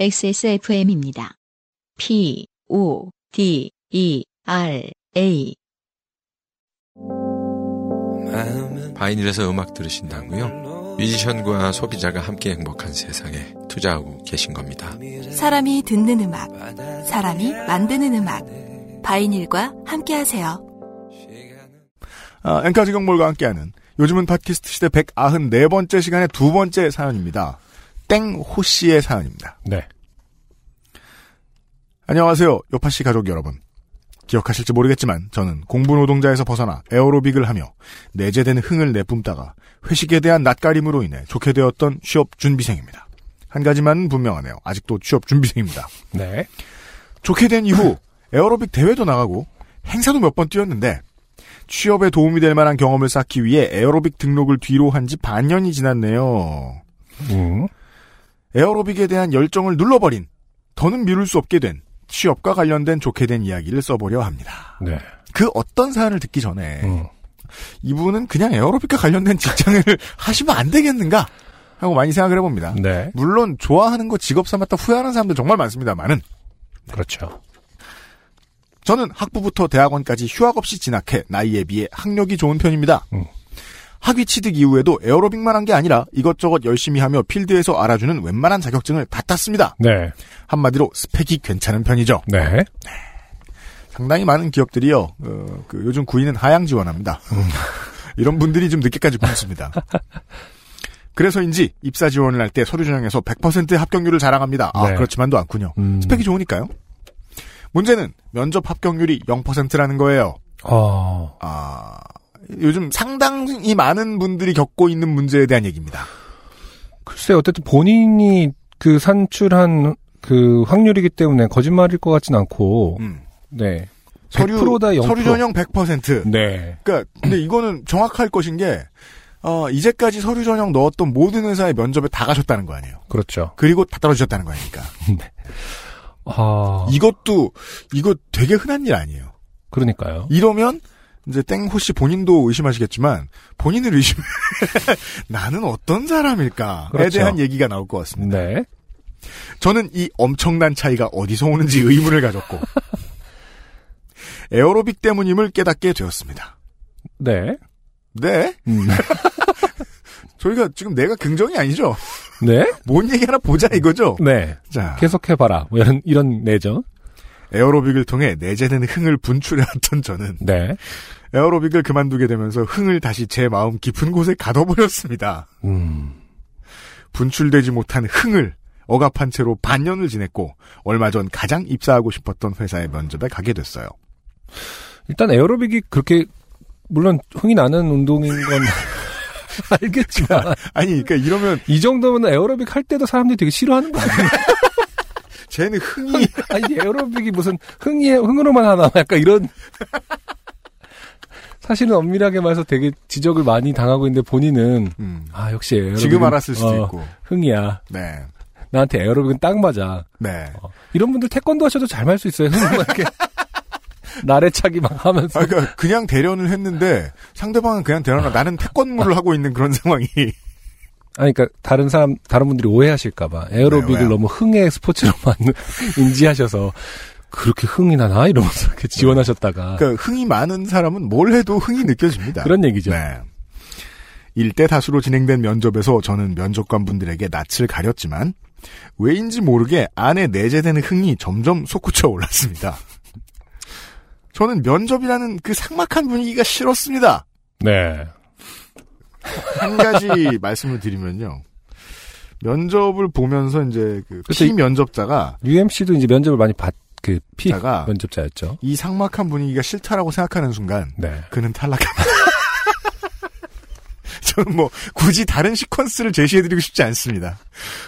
XSFM입니다. P, O, D, E, R, A. 바이닐에서 음악 들으신다고요? 뮤지션과 소비자가 함께 행복한 세상에 투자하고 계신 겁니다. 사람이 듣는 음악, 사람이 만드는 음악. 바이닐과 함께 하세요. 아, 엔카 직영몰과 함께하는 요즘은 팟캐스트 시대 194번째 시간의 두 번째 사연입니다. 땡호 씨의 사연입니다. 네. 안녕하세요. 요파 씨 가족 여러분. 기억하실지 모르겠지만 저는 공부 노동자에서 벗어나 에어로빅을 하며 내재된 흥을 내뿜다가 회식에 대한 낯가림으로 인해 좋게 되었던 취업 준비생입니다. 한 가지만 분명하네요. 아직도 취업 준비생입니다. 네. 좋게 된 이후 에어로빅 대회도 나가고 행사도 몇 번 뛰었는데 취업에 도움이 될 만한 경험을 쌓기 위해 에어로빅 등록을 뒤로 한 지 반년이 지났네요. 음. 에어로빅에 대한 열정을 눌러버린 더는 미룰 수 없게 된 취업과 관련된 좋게 된 이야기를 써보려 합니다. 네. 그 어떤 사연을 듣기 전에 음. 이분은 그냥 에어로빅과 관련된 직장을 하시면 안 되겠는가 하고 많이 생각을 해봅니다. 네. 물론 좋아하는 거 직업 삼았다 후회하는 사람들 정말 많습니다만은 그렇죠. 저는 학부부터 대학원까지 휴학 없이 진학해 나이에 비해 학력이 좋은 편입니다. 음. 학위 취득 이후에도 에어로빅만 한 게 아니라 이것저것 열심히 하며 필드에서 알아주는 웬만한 자격증을 다 땄습니다. 네. 한마디로 스펙이 괜찮은 편이죠. 네. 상당히 많은 기업들이요. 어, 그 요즘 구인은 하향 지원합니다. 이런 분들이 좀 늦게까지 굶습니다. 그래서인지 입사 지원을 할 때 서류 전형에서 100%의 합격률을 자랑합니다. 아 네. 그렇지만도 않군요. 음. 스펙이 좋으니까요. 문제는 면접 합격률이 0%라는 거예요. 어. 아, 요즘 상당히 많은 분들이 겪고 있는 문제에 대한 얘기입니다. 글쎄 어쨌든 본인이 그 산출한 그 확률이기 때문에 거짓말일 것 같진 않고 음. 네. 서류 100%다 0%. 서류 전형 100%. 네. 그러니까 근데 이거는 정확할 것인 게 어, 이제까지 서류 전형 넣었던 모든 회사의 면접에 다 가셨다는 거 아니에요. 그렇죠. 그리고 다 떨어지셨다는 거 아닙니까? 아. 이것도 이거 되게 흔한 일 아니에요. 그러니까요. 이러면 이제 땡호 씨 본인도 의심하시겠지만 본인을 의심 나는 어떤 사람일까에 그렇죠. 대한 얘기가 나올 것 같습니다. 네. 저는 이 엄청난 차이가 어디서 오는지 의문을 가졌고 에어로빅 때문임을 깨닫게 되었습니다. 네. 네? 음. 저희가 지금 내가 긍정이 아니죠? 네. 뭔 얘기 하나 보자 이거죠? 네. 자, 계속해봐라. 뭐 이런, 이런 내죠. 에어로빅을 통해 내재된 흥을 분출해왔던 저는 네. 에어로빅을 그만두게 되면서 흥을 다시 제 마음 깊은 곳에 가둬버렸습니다. 음. 분출되지 못한 흥을 억압한 채로 반년을 지냈고 얼마 전 가장 입사하고 싶었던 회사의 면접에 가게 됐어요. 일단 에어로빅이 그렇게 물론 흥이 나는 운동인 건 알겠지만 아니, 그러니까 이러면 이 정도면 에어로빅 할 때도 사람들이 되게 싫어하는 거 아니에요? 쟤는 흥이. 아니 에어로빅이 무슨 흥이 흥으로만 하나? 약간 이런. 사실은 엄밀하게 말해서 되게 지적을 많이 당하고 있는데 본인은 음, 아 역시 에어로빅 지금 알았을 수도 있고. 흥이야. 네, 나한테 에어로빅은 딱 맞아. 네. 어, 이런 분들 태권도 하셔도 잘 말 수 있어요 흥 이렇게. 나래차기 막 하면서. 아, 그러니까 그냥 대련을 했는데 상대방은 그냥 대련을 나는 태권무를 하고 있는 그런 상황이 아니, 그러니까 다른 사람, 다른 분들이 오해하실까봐 에어로빅을 네? 너무 흥의 스포츠로만 인지하셔서 그렇게 흥이 나나 이러면서 이렇게 지원하셨다가 그러니까 흥이 많은 사람은 뭘 해도 흥이 느껴집니다. 그런 얘기죠. 네. 일대 다수로 진행된 면접에서 저는 면접관 분들에게 낯을 가렸지만 왜인지 모르게 안에 내재된 흥이 점점 솟구쳐 올랐습니다. 저는 면접이라는 그 삭막한 분위기가 싫었습니다. 네. 한 가지 말씀을 드리면요. 면접을 보면서 이제 그피 면접자가 UMC도 이제 면접을 많이 받, 그, 피 자가 면접자였죠. 이 삭막한 분위기가 싫다라고 생각하는 순간 네. 그는 탈락합니다. 저는 뭐 굳이 다른 시퀀스를 제시해드리고 싶지 않습니다.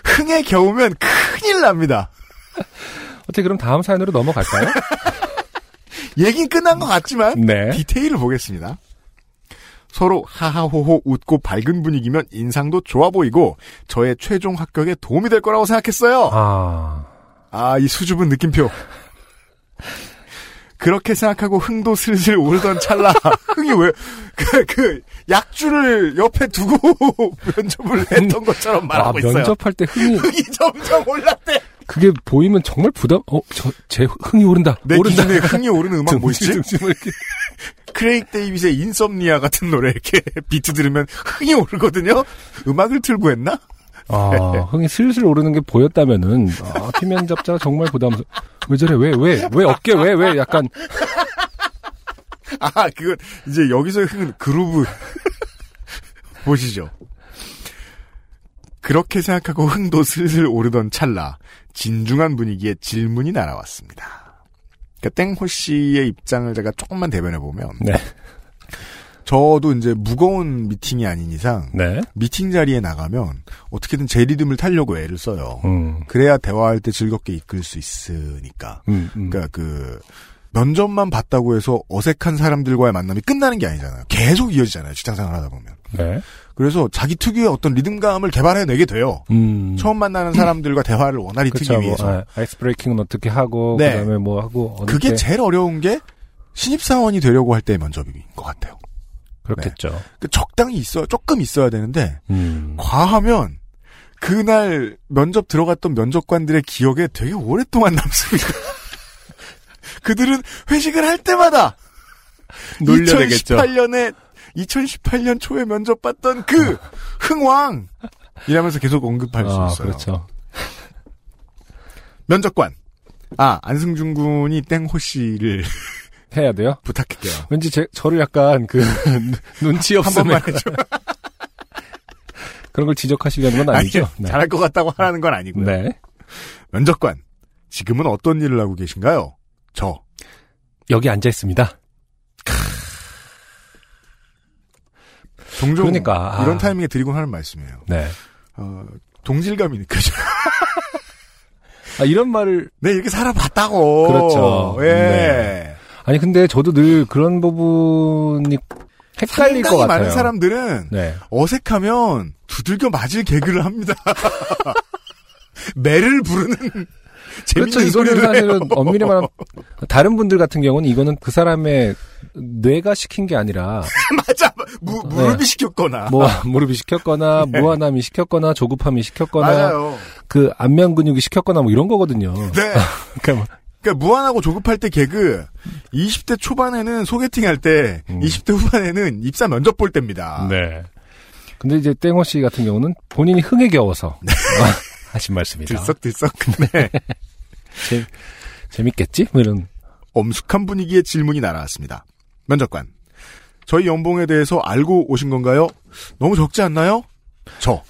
흥에 겨우면 큰일 납니다. 어떻게 그럼 다음 사연으로 넘어갈까요? 얘긴 끝난 것 같지만 네. 디테일을 보겠습니다. 서로 하하호호 웃고 밝은 분위기면 인상도 좋아 보이고 저의 최종 합격에 도움이 될 거라고 생각했어요. 아, 아, 이 수줍은 느낌표. 그렇게 생각하고 흥도 슬슬 오르던 찰나 흥이 왜 그 그 약주를 옆에 두고 면접을 했던 것처럼 아 말하고 있어요. 면접할 때 흥이, 흥이 점점 올랐대. 그게 보이면 정말 부담, 어, 저, 제 흥이 오른다. 내 오른다. 기준에 흥이 오르는 음악 뭐 이렇게. 크레이그 데이빗의 Insomnia 같은 노래 이렇게 비트 들으면 흥이 오르거든요. 음악을 틀고 했나? 아, 흥이 슬슬 오르는 게 보였다면은, 아, 피면접자가 정말 부담스러워. 왜 저래? 왜, 왜? 왜 어깨? 왜, 왜? 약간, 아, 그건 이제 여기서 흥은 그루브 보시죠. 그렇게 생각하고 흥도 슬슬 오르던 찰나 진중한 분위기에 질문이 날아왔습니다. 그러니까 땡호 씨의 입장을 제가 조금만 대변해 보면 네. 저도 이제 무거운 미팅이 아닌 이상 네. 미팅 자리에 나가면 어떻게든 제 리듬을 타려고 애를 써요. 음, 그래야 대화할 때 즐겁게 이끌 수 있으니까. 음, 음. 그러니까 그 면접만 봤다고 해서 어색한 사람들과의 만남이 끝나는 게 아니잖아요. 계속 이어지잖아요. 직장생활 하다 보면. 네. 그래서 자기 특유의 어떤 리듬감을 개발해내게 돼요. 음. 처음 만나는 사람들과 대화를 원활히 트기 그쵸, 뭐, 위해서. 아, 아이스 브레이킹은 어떻게 하고, 네. 그 다음에 뭐 하고, 그게 때 제일 어려운 게 신입사원이 되려고 할 때의 면접인 것 같아요. 그렇겠죠. 그 적당히 있어, 조금 있어야 되는데, 음. 과하면 그날 면접 들어갔던 면접관들의 기억에 되게 오랫동안 남습니다. 그들은 회식을 할 때마다 놀려내겠죠. 2018년에 2018년 초에 면접 봤던 그 흥왕 이라면서 계속 언급할 수 아, 있어요. 그렇죠. 면접관. 아, 안승준 군이 땡호 씨를 해야 돼요? 부탁할게요. 왠지 제, 저를 약간 그 눈치 한 없음에 번만 해줘. 그런 걸 지적하시려는 건 아니죠? 아니요, 잘할 것 같다고 하라는 건 아니고요. 네. 면접관. 지금은 어떤 일을 하고 계신가요? 저. 여기 앉아 있습니다. 종종 그러니까, 아. 이런 타이밍에 드리곤 하는 말씀이에요. 네. 어, 동질감이 느껴져요. 아, 이런 말을 네, 이렇게 살아봤다고. 그렇죠. 예. 네. 아니 근데 저도 늘 그런 부분이 헷갈릴 것 같아요. 많은 사람들은 네. 어색하면 두들겨 맞을 개그를 합니다. 매를 부르는 그렇죠. 이거는 소리를 사실은. 엄밀히 말하면 다른 분들 같은 경우는 이거는 그 사람의 뇌가 시킨 게 아니라 맞아. 무, 무릎이 네. 시켰거나. 뭐 무릎이 시켰거나 무한함이 시켰거나 조급함이 시켰거나 네. 맞아요. 그 안면 근육이 시켰거나 뭐 이런 거거든요. 네. 그러니까 뭐 그러니까 무한하고 조급할 때 개그 20대 초반에는 소개팅 할때 음. 20대 후반에는 입사 면접 볼 때입니다. 네. 근데 이제 땡호 씨 같은 경우는 본인이 흥에 겨워서 하신 말씀이다. 들썩들썩. 네. 재, 재밌겠지? 뭐 이런. 엄숙한 분위기의 질문이 날아왔습니다. 면접관. 저희 연봉에 대해서 알고 오신 건가요? 너무 적지 않나요? 저.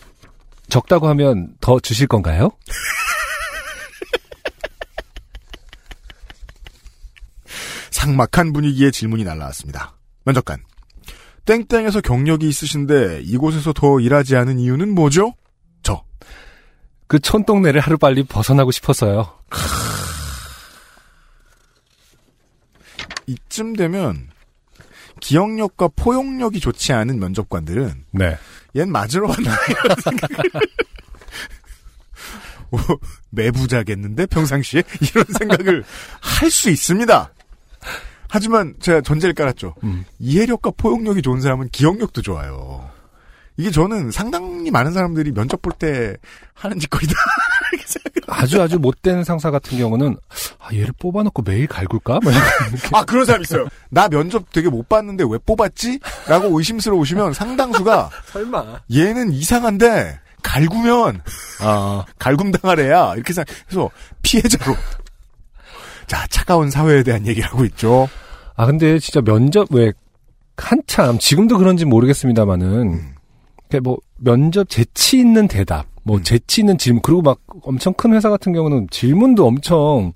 적다고 하면 더 주실 건가요? 상막한 분위기의 질문이 날라왔습니다. 면접관. 땡땡에서 경력이 있으신데 이곳에서 더 일하지 않은 이유는 뭐죠? 저. 그 촌동네를 하루 빨리 벗어나고 싶어서요. 이쯤 되면 기억력과 포용력이 좋지 않은 면접관들은 네. 얜 맞으러 왔나 이런 생각을 오, 매부자겠는데 평상시에 이런 생각을 할 수 있습니다. 하지만 제가 전제를 깔았죠. 음. 이해력과 포용력이 좋은 사람은 기억력도 좋아요. 이게 저는 상당히 많은 사람들이 면접 볼 때 하는 짓거리다. 아주 아주 못된 상사 같은 경우는 아 얘를 뽑아놓고 매일 갈굴까? 뭐 아, 그런 사람 있어요. 나 면접 되게 못 봤는데 왜 뽑았지? 라고 의심스러우시면 상당수가 설마. 얘는 이상한데 갈구면 아 갈굼당할 애야. 이렇게 생각해서 피해자로. 자, 차가운 사회에 대한 얘기를 하고 있죠. 아 근데 진짜 면접 왜 한참 지금도 그런지 모르겠습니다만은 음. 이렇게 뭐 면접 재치 있는 대답, 뭐 음. 재치 있는 질문 그리고 막 엄청 큰 회사 같은 경우는 질문도 엄청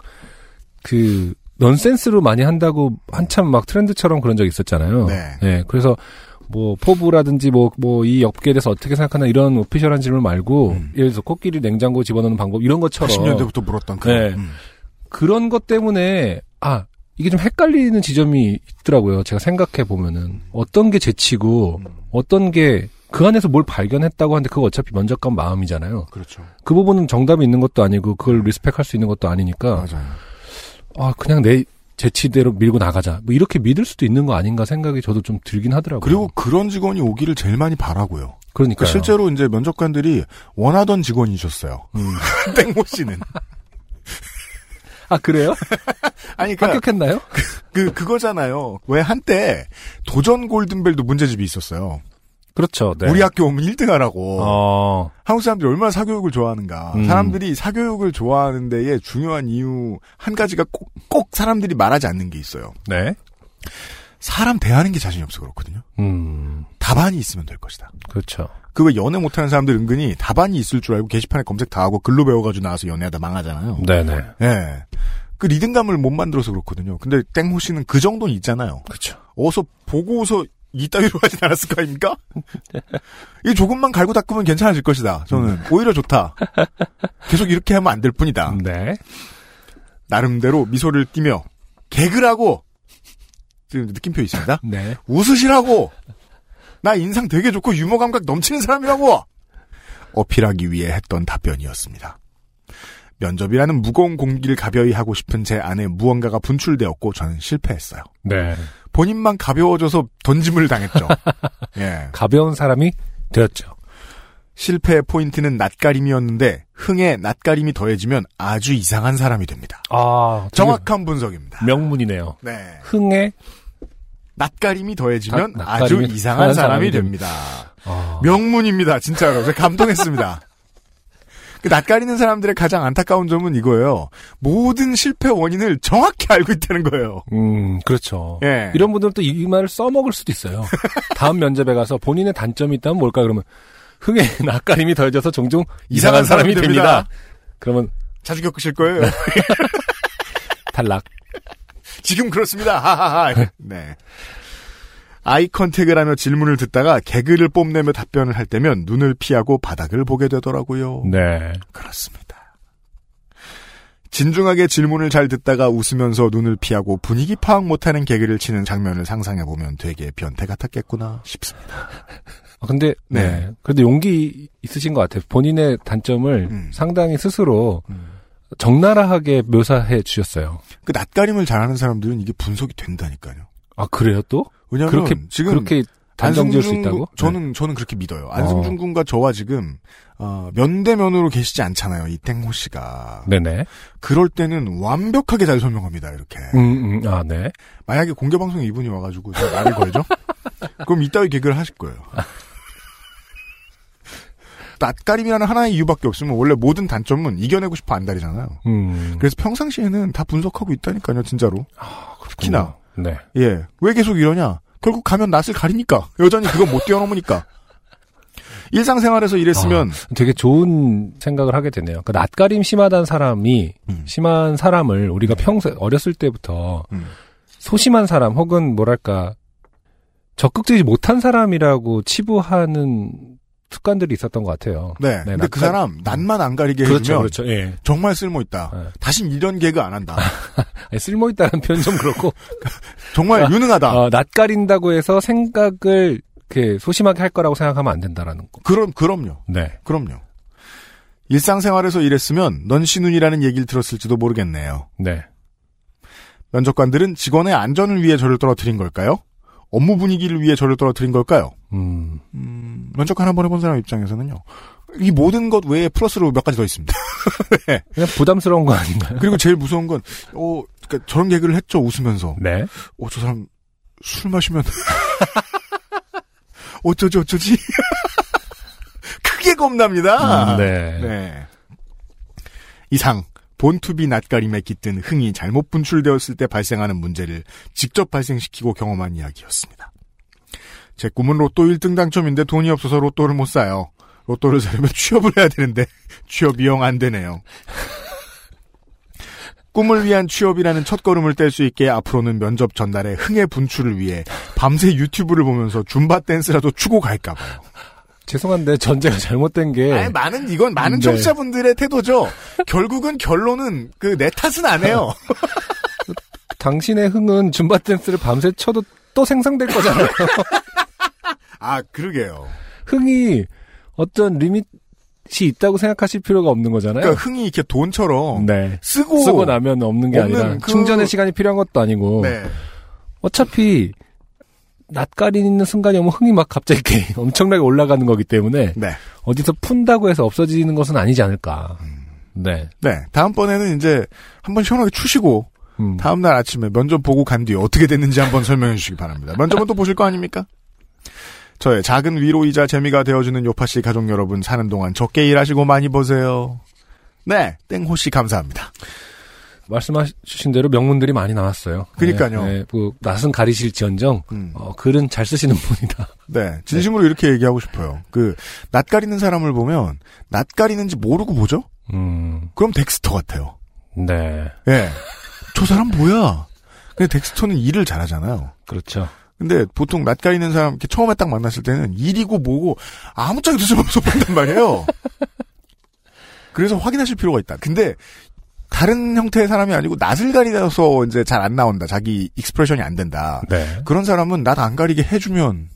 그 넌센스로 많이 한다고 한참 막 트렌드처럼 그런 적이 있었잖아요. 네. 그래서 뭐 포부라든지 뭐 뭐 이 업계에 대해서 어떻게 생각하나 이런 오피셜한 질문 말고 음. 예를 들어서 코끼리 냉장고 집어넣는 방법 이런 것처럼 80년대부터 물었던 그. 네. 그런 것 때문에 아 이게 좀 헷갈리는 지점이 있더라고요. 제가 생각해 보면은 어떤 게 재치고 어떤 게 그 안에서 뭘 발견했다고 하는데 그거 어차피 면접관 마음이잖아요. 그렇죠. 그 부분은 정답이 있는 것도 아니고 그걸 리스펙할 수 있는 것도 아니니까 맞아요. 아 그냥 내 재치대로 밀고 나가자. 뭐 이렇게 믿을 수도 있는 거 아닌가 생각이 저도 좀 들긴 하더라고요. 그리고 그런 직원이 오기를 제일 많이 바라고요. 그러니까 그 실제로 이제 면접관들이 원하던 직원이셨어요. 음. 땡모 씨는. 아 그래요? 아니, 그, 합격했나요? 그, 그거잖아요. 왜 한때 도전 골든벨도 문제집이 있었어요. 그렇죠. 네. 우리 학교 오면 1등 하라고. 어. 한국 사람들이 얼마나 사교육을 좋아하는가. 음. 사람들이 사교육을 좋아하는 데에 중요한 이유 한 가지가 꼭, 꼭 사람들이 말하지 않는 게 있어요. 네. 사람 대하는 게 자신이 없어 그렇거든요. 음. 답안이 있으면 될 것이다. 그렇죠. 그거 연애 못하는 사람들 은근히 답안이 있을 줄 알고 게시판에 검색 다 하고 글로 배워가지고 나와서 연애하다 망하잖아요. 네네. 예. 그 리듬감을 못 만들어서 그렇거든요. 근데 땡호 씨는 그 정도는 있잖아요. 그렇죠. 어서 보고서 이따위로 하진 않았을 거 아닙니까? 이 조금만 갈고 닦으면 괜찮아질 것이다. 저는 오히려 좋다. 계속 이렇게 하면 안 될 뿐이다. 네. 나름대로 미소를 띠며 개그라고 느낌표 있습니다. 네. 웃으시라고 나 인상 되게 좋고 유머 감각 넘치는 사람이라고 어필하기 위해 했던 답변이었습니다. 면접이라는 무거운 공기를 가벼이 하고 싶은 제 안에 무언가가 분출되었고 저는 실패했어요. 네. 본인만 가벼워져서 던짐을 당했죠. 예. 가벼운 사람이 되었죠. 실패의 포인트는 낯가림이었는데 흥에 낯가림이 더해지면 아주 이상한 사람이 됩니다. 아, 정확한 분석입니다. 명문이네요. 네. 흥에 낯가림이 더해지면 낯- 아주 이상한 사람이 사람이 됩니다. 아, 명문입니다. 진짜로. 제가 감동했습니다. 그 낯가리는 사람들의 가장 안타까운 점은 이거예요. 모든 실패 원인을 정확히 알고 있다는 거예요. 음, 그렇죠. 예. 이런 분들은 또 이 말을 써먹을 수도 있어요. 다음 면접에 가서 본인의 단점이 있다면 뭘까 그러면 흥에 낯가림이 더해져서 종종 이상한, 사람이 됩니다. 그러면 자주 겪으실 거예요. 탈락. 지금 그렇습니다. 하하하. 네. 아이 컨택을 하며 질문을 듣다가 개그를 뽐내며 답변을 할 때면 눈을 피하고 바닥을 보게 되더라고요. 네. 그렇습니다. 진중하게 질문을 잘 듣다가 웃으면서 눈을 피하고 분위기 파악 못하는 개그를 치는 장면을 상상해보면 되게 변태 같았겠구나 싶습니다. 아, 근데 네. 네. 그래도 용기 있으신 것 같아요. 본인의 단점을 음. 상당히 스스로 음. 적나라하게 묘사해 주셨어요. 그 낯가림을 잘하는 사람들은 이게 분석이 된다니까요. 아 그래요 또? 왜냐하면 그렇게 지금 그렇게 단정 지을 수 있다고? 네. 군- 저는 저는 그렇게 믿어요. 안승준 군과 저와 지금 어, 면대면으로 계시지 않잖아요. 이 땡호 씨가. 네. 네네. 그럴 때는 완벽하게 잘 설명합니다. 이렇게. 음, 음, 아 네. 만약에 공개 방송에 이분이 와가지고 말을 걸죠? 그럼 이따위 개그를 하실 거예요. 낯가림이라는 하나의 이유밖에 없으면 원래 모든 단점은 이겨내고 싶어 안달이잖아요. 음. 그래서 평상시에는 다 분석하고 있다니까요, 진짜로. 특히나. 네. 예. 왜 계속 이러냐? 결국 가면 낯을 가리니까. 여전히 그건 못 뛰어넘으니까. 일상생활에서 이랬으면, 되게 좋은 생각을 하게 되네요. 그 낯가림 심하다는 사람이 음. 심한 사람을 우리가 평소 어렸을 때부터 음. 소심한 사람 혹은 뭐랄까 적극적이지 못한 사람이라고 치부하는 습관들이 있었던 것 같아요. 네. 네, 근데 그 사람, 낯만 안 가리게 그렇죠, 해주면, 그렇죠. 예. 정말 쓸모 있다. 네. 다신 이런 개그 안 한다. 아니, 쓸모 있다는 표현 좀 그렇고 정말 아, 유능하다. 어, 낯 가린다고 해서 생각을 이렇게 소심하게 할 거라고 생각하면 안 된다라는 거. 그럼, 그럼요. 네. 그럼요. 일상생활에서 이랬으면 넌 신운이라는 얘기를 들었을지도 모르겠네요. 네. 면접관들은 직원의 안전을 위해 저를 떨어뜨린 걸까요? 업무 분위기를 위해 저를 떨어뜨린 걸까요? 음. 음, 면접관 한번 해본 사람 입장에서는요. 이 모든 것 외에 플러스로 몇 가지 더 있습니다. 그냥 부담스러운 거 아닌가요? 그리고 제일 무서운 건, 어, 그러니까 저런 개그를 했죠, 웃으면서. 네. 어, 저 사람 술 마시면 어쩌지 어쩌지? 크게 겁납니다. 음, 네. 네. 이상 본투비 낯가림에 깃든 흥이 잘못 분출되었을 때 발생하는 문제를 직접 발생시키고 경험한 이야기였습니다. 제 꿈은 로또 1등 당첨인데 돈이 없어서 로또를 못 사요. 로또를 사려면 취업을 해야 되는데 취업이 영안 되네요. 꿈을 위한 취업이라는 첫 걸음을 뗄 수 있게 앞으로는 면접 전날에 흥의 분출을 위해 밤새 유튜브를 보면서 줌바 댄스라도 추고 갈까 봐요. 죄송한데 전제가 잘못된 게 아니, 많은, 이건 많은 네. 청취자분들의 태도죠. 결국은 결론은 그 내 탓은 안 해요. 당신의 흥은 줌바 댄스를 밤새 쳐도 또 생성될 거잖아요. 아, 그러게요. 흥이 어떤 리밋 이 있다고 생각하실 필요가 없는 거잖아요. 그러니까 흥이 이렇게 돈처럼 네. 쓰고, 쓰고 나면 없는 게 없는 아니라 그- 충전의 시간이 필요한 것도 아니고 네. 어차피 낯가리는 순간이 오면 흥이 막 갑자기 엄청나게 올라가는 거기 때문에 네. 어디서 푼다고 해서 없어지는 것은 아니지 않을까. 네. 네, 다음번에는 이제 한번 시원하게 추시고 음. 다음날 아침에 면접 보고 간 뒤에 어떻게 됐는지 한번 설명해 주시기 바랍니다. 면접은 또 보실 거 아닙니까? 저의 작은 위로이자 재미가 되어주는 요파씨 가족 여러분 사는 동안 적게 일하시고 많이 보세요. 네, 땡호씨 감사합니다. 말씀하신 대로 명문들이 많이 나왔어요. 그러니까요. 네, 네, 뭐 낯은 가리실지언정 음. 어, 글은 잘 쓰시는 분이다. 네, 진심으로 이렇게 얘기하고 싶어요. 그, 낯 가리는 사람을 보면, 낯 가리는지 모르고 보죠? 음, 그럼 덱스터 같아요. 네, 예. 저 사람 뭐야? 근데 덱스터는 일을 잘하잖아요. 그렇죠. 근데 보통 낯 가리는 사람 이렇게 처음에 딱 만났을 때는 일이고 뭐고 아무짝에도 쓸모없어 보인단 말이에요. 그래서 확인하실 필요가 있다. 근데 다른 형태의 사람이 아니고 낯을 가리서 이제 잘 안 나온다. 자기 expression이 안 된다. 네. 그런 사람은 낯 안 가리게 해주면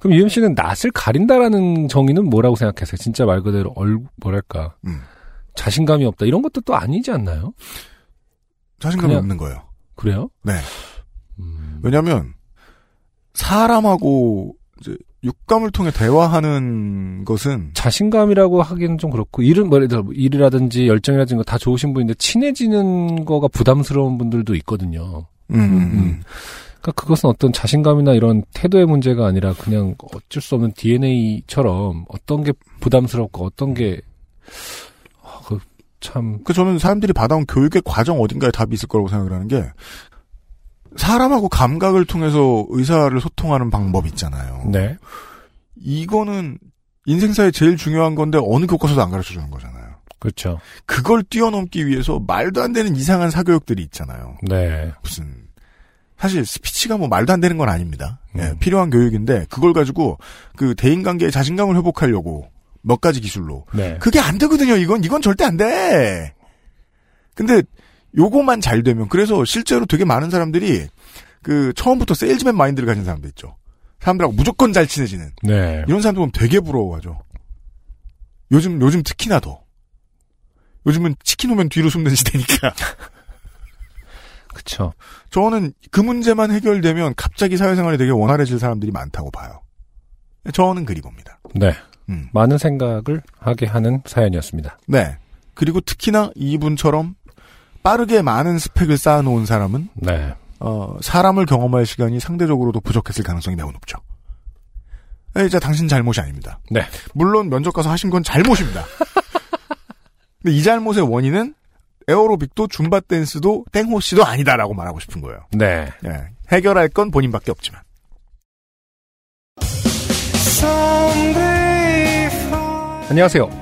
그럼 UMC는 낯을 가린다라는 정의는 뭐라고 생각하세요? 진짜 말 그대로 얼 뭐랄까 음, 자신감이 없다 이런 것도 또 아니지 않나요? 자신감이 그냥- 없는 거예요. 그래요? 네. 음, 왜냐하면 사람하고 이제 육감을 통해 대화하는 것은 자신감이라고 하기는 좀 그렇고 일은 뭐 예를 들어 일이라든지 열정이라든지 다 좋으신 분인데 친해지는 거가 부담스러운 분들도 있거든요. 음, 음, 음. 그러니까 그것은 어떤 자신감이나 이런 태도의 문제가 아니라 그냥 어쩔 수 없는 DNA처럼 어떤 게 부담스럽고 어떤 게 아, 그 참, 그 저는 사람들이 받아온 교육의 과정 어딘가에 답이 있을 거라고 생각을 하는 게 사람하고 감각을 통해서 의사를 소통하는 방법 있잖아요. 네. 이거는 인생사에 제일 중요한 건데 어느 교과서도 안 가르쳐 주는 거잖아요. 그렇죠. 그걸 뛰어넘기 위해서 말도 안 되는 이상한 사교육들이 있잖아요. 네. 무슨 사실 스피치가 뭐 말도 안 되는 건 아닙니다. 예, 음. 필요한 교육인데 그걸 가지고 그 대인 관계의 자신감을 회복하려고 몇 가지 기술로 네. 그게 안 되거든요. 이건 이건 절대 안 돼. 근데 요거만 잘 되면 그래서 실제로 되게 많은 사람들이 그 처음부터 세일즈맨 마인드를 가진 사람들 있죠. 사람들하고 무조건 잘 친해지는 네. 이런 사람들 보면 되게 부러워하죠. 요즘 요즘 특히나 더. 요즘은 치킨 오면 뒤로 숨는 시대니까. 그쵸. 저는 그 문제만 해결되면 갑자기 사회생활이 되게 원활해질 사람들이 많다고 봐요. 저는 그리 봅니다. 네. 음. 많은 생각을 하게 하는 사연이었습니다. 네. 그리고 특히나 이분처럼 빠르게 많은 스펙을 쌓아놓은 사람은 네. 어, 사람을 경험할 시간이 상대적으로도 부족했을 가능성이 매우 높죠. 네, 이제 당신 잘못이 아닙니다. 네. 물론 면접 가서 하신 건 잘못입니다. 근데 이 잘못의 원인은 에어로빅도 줌바 댄스도 땡호 씨도 아니다라고 말하고 싶은 거예요. 네. 예, 해결할 건 본인밖에 없지만. 안녕하세요.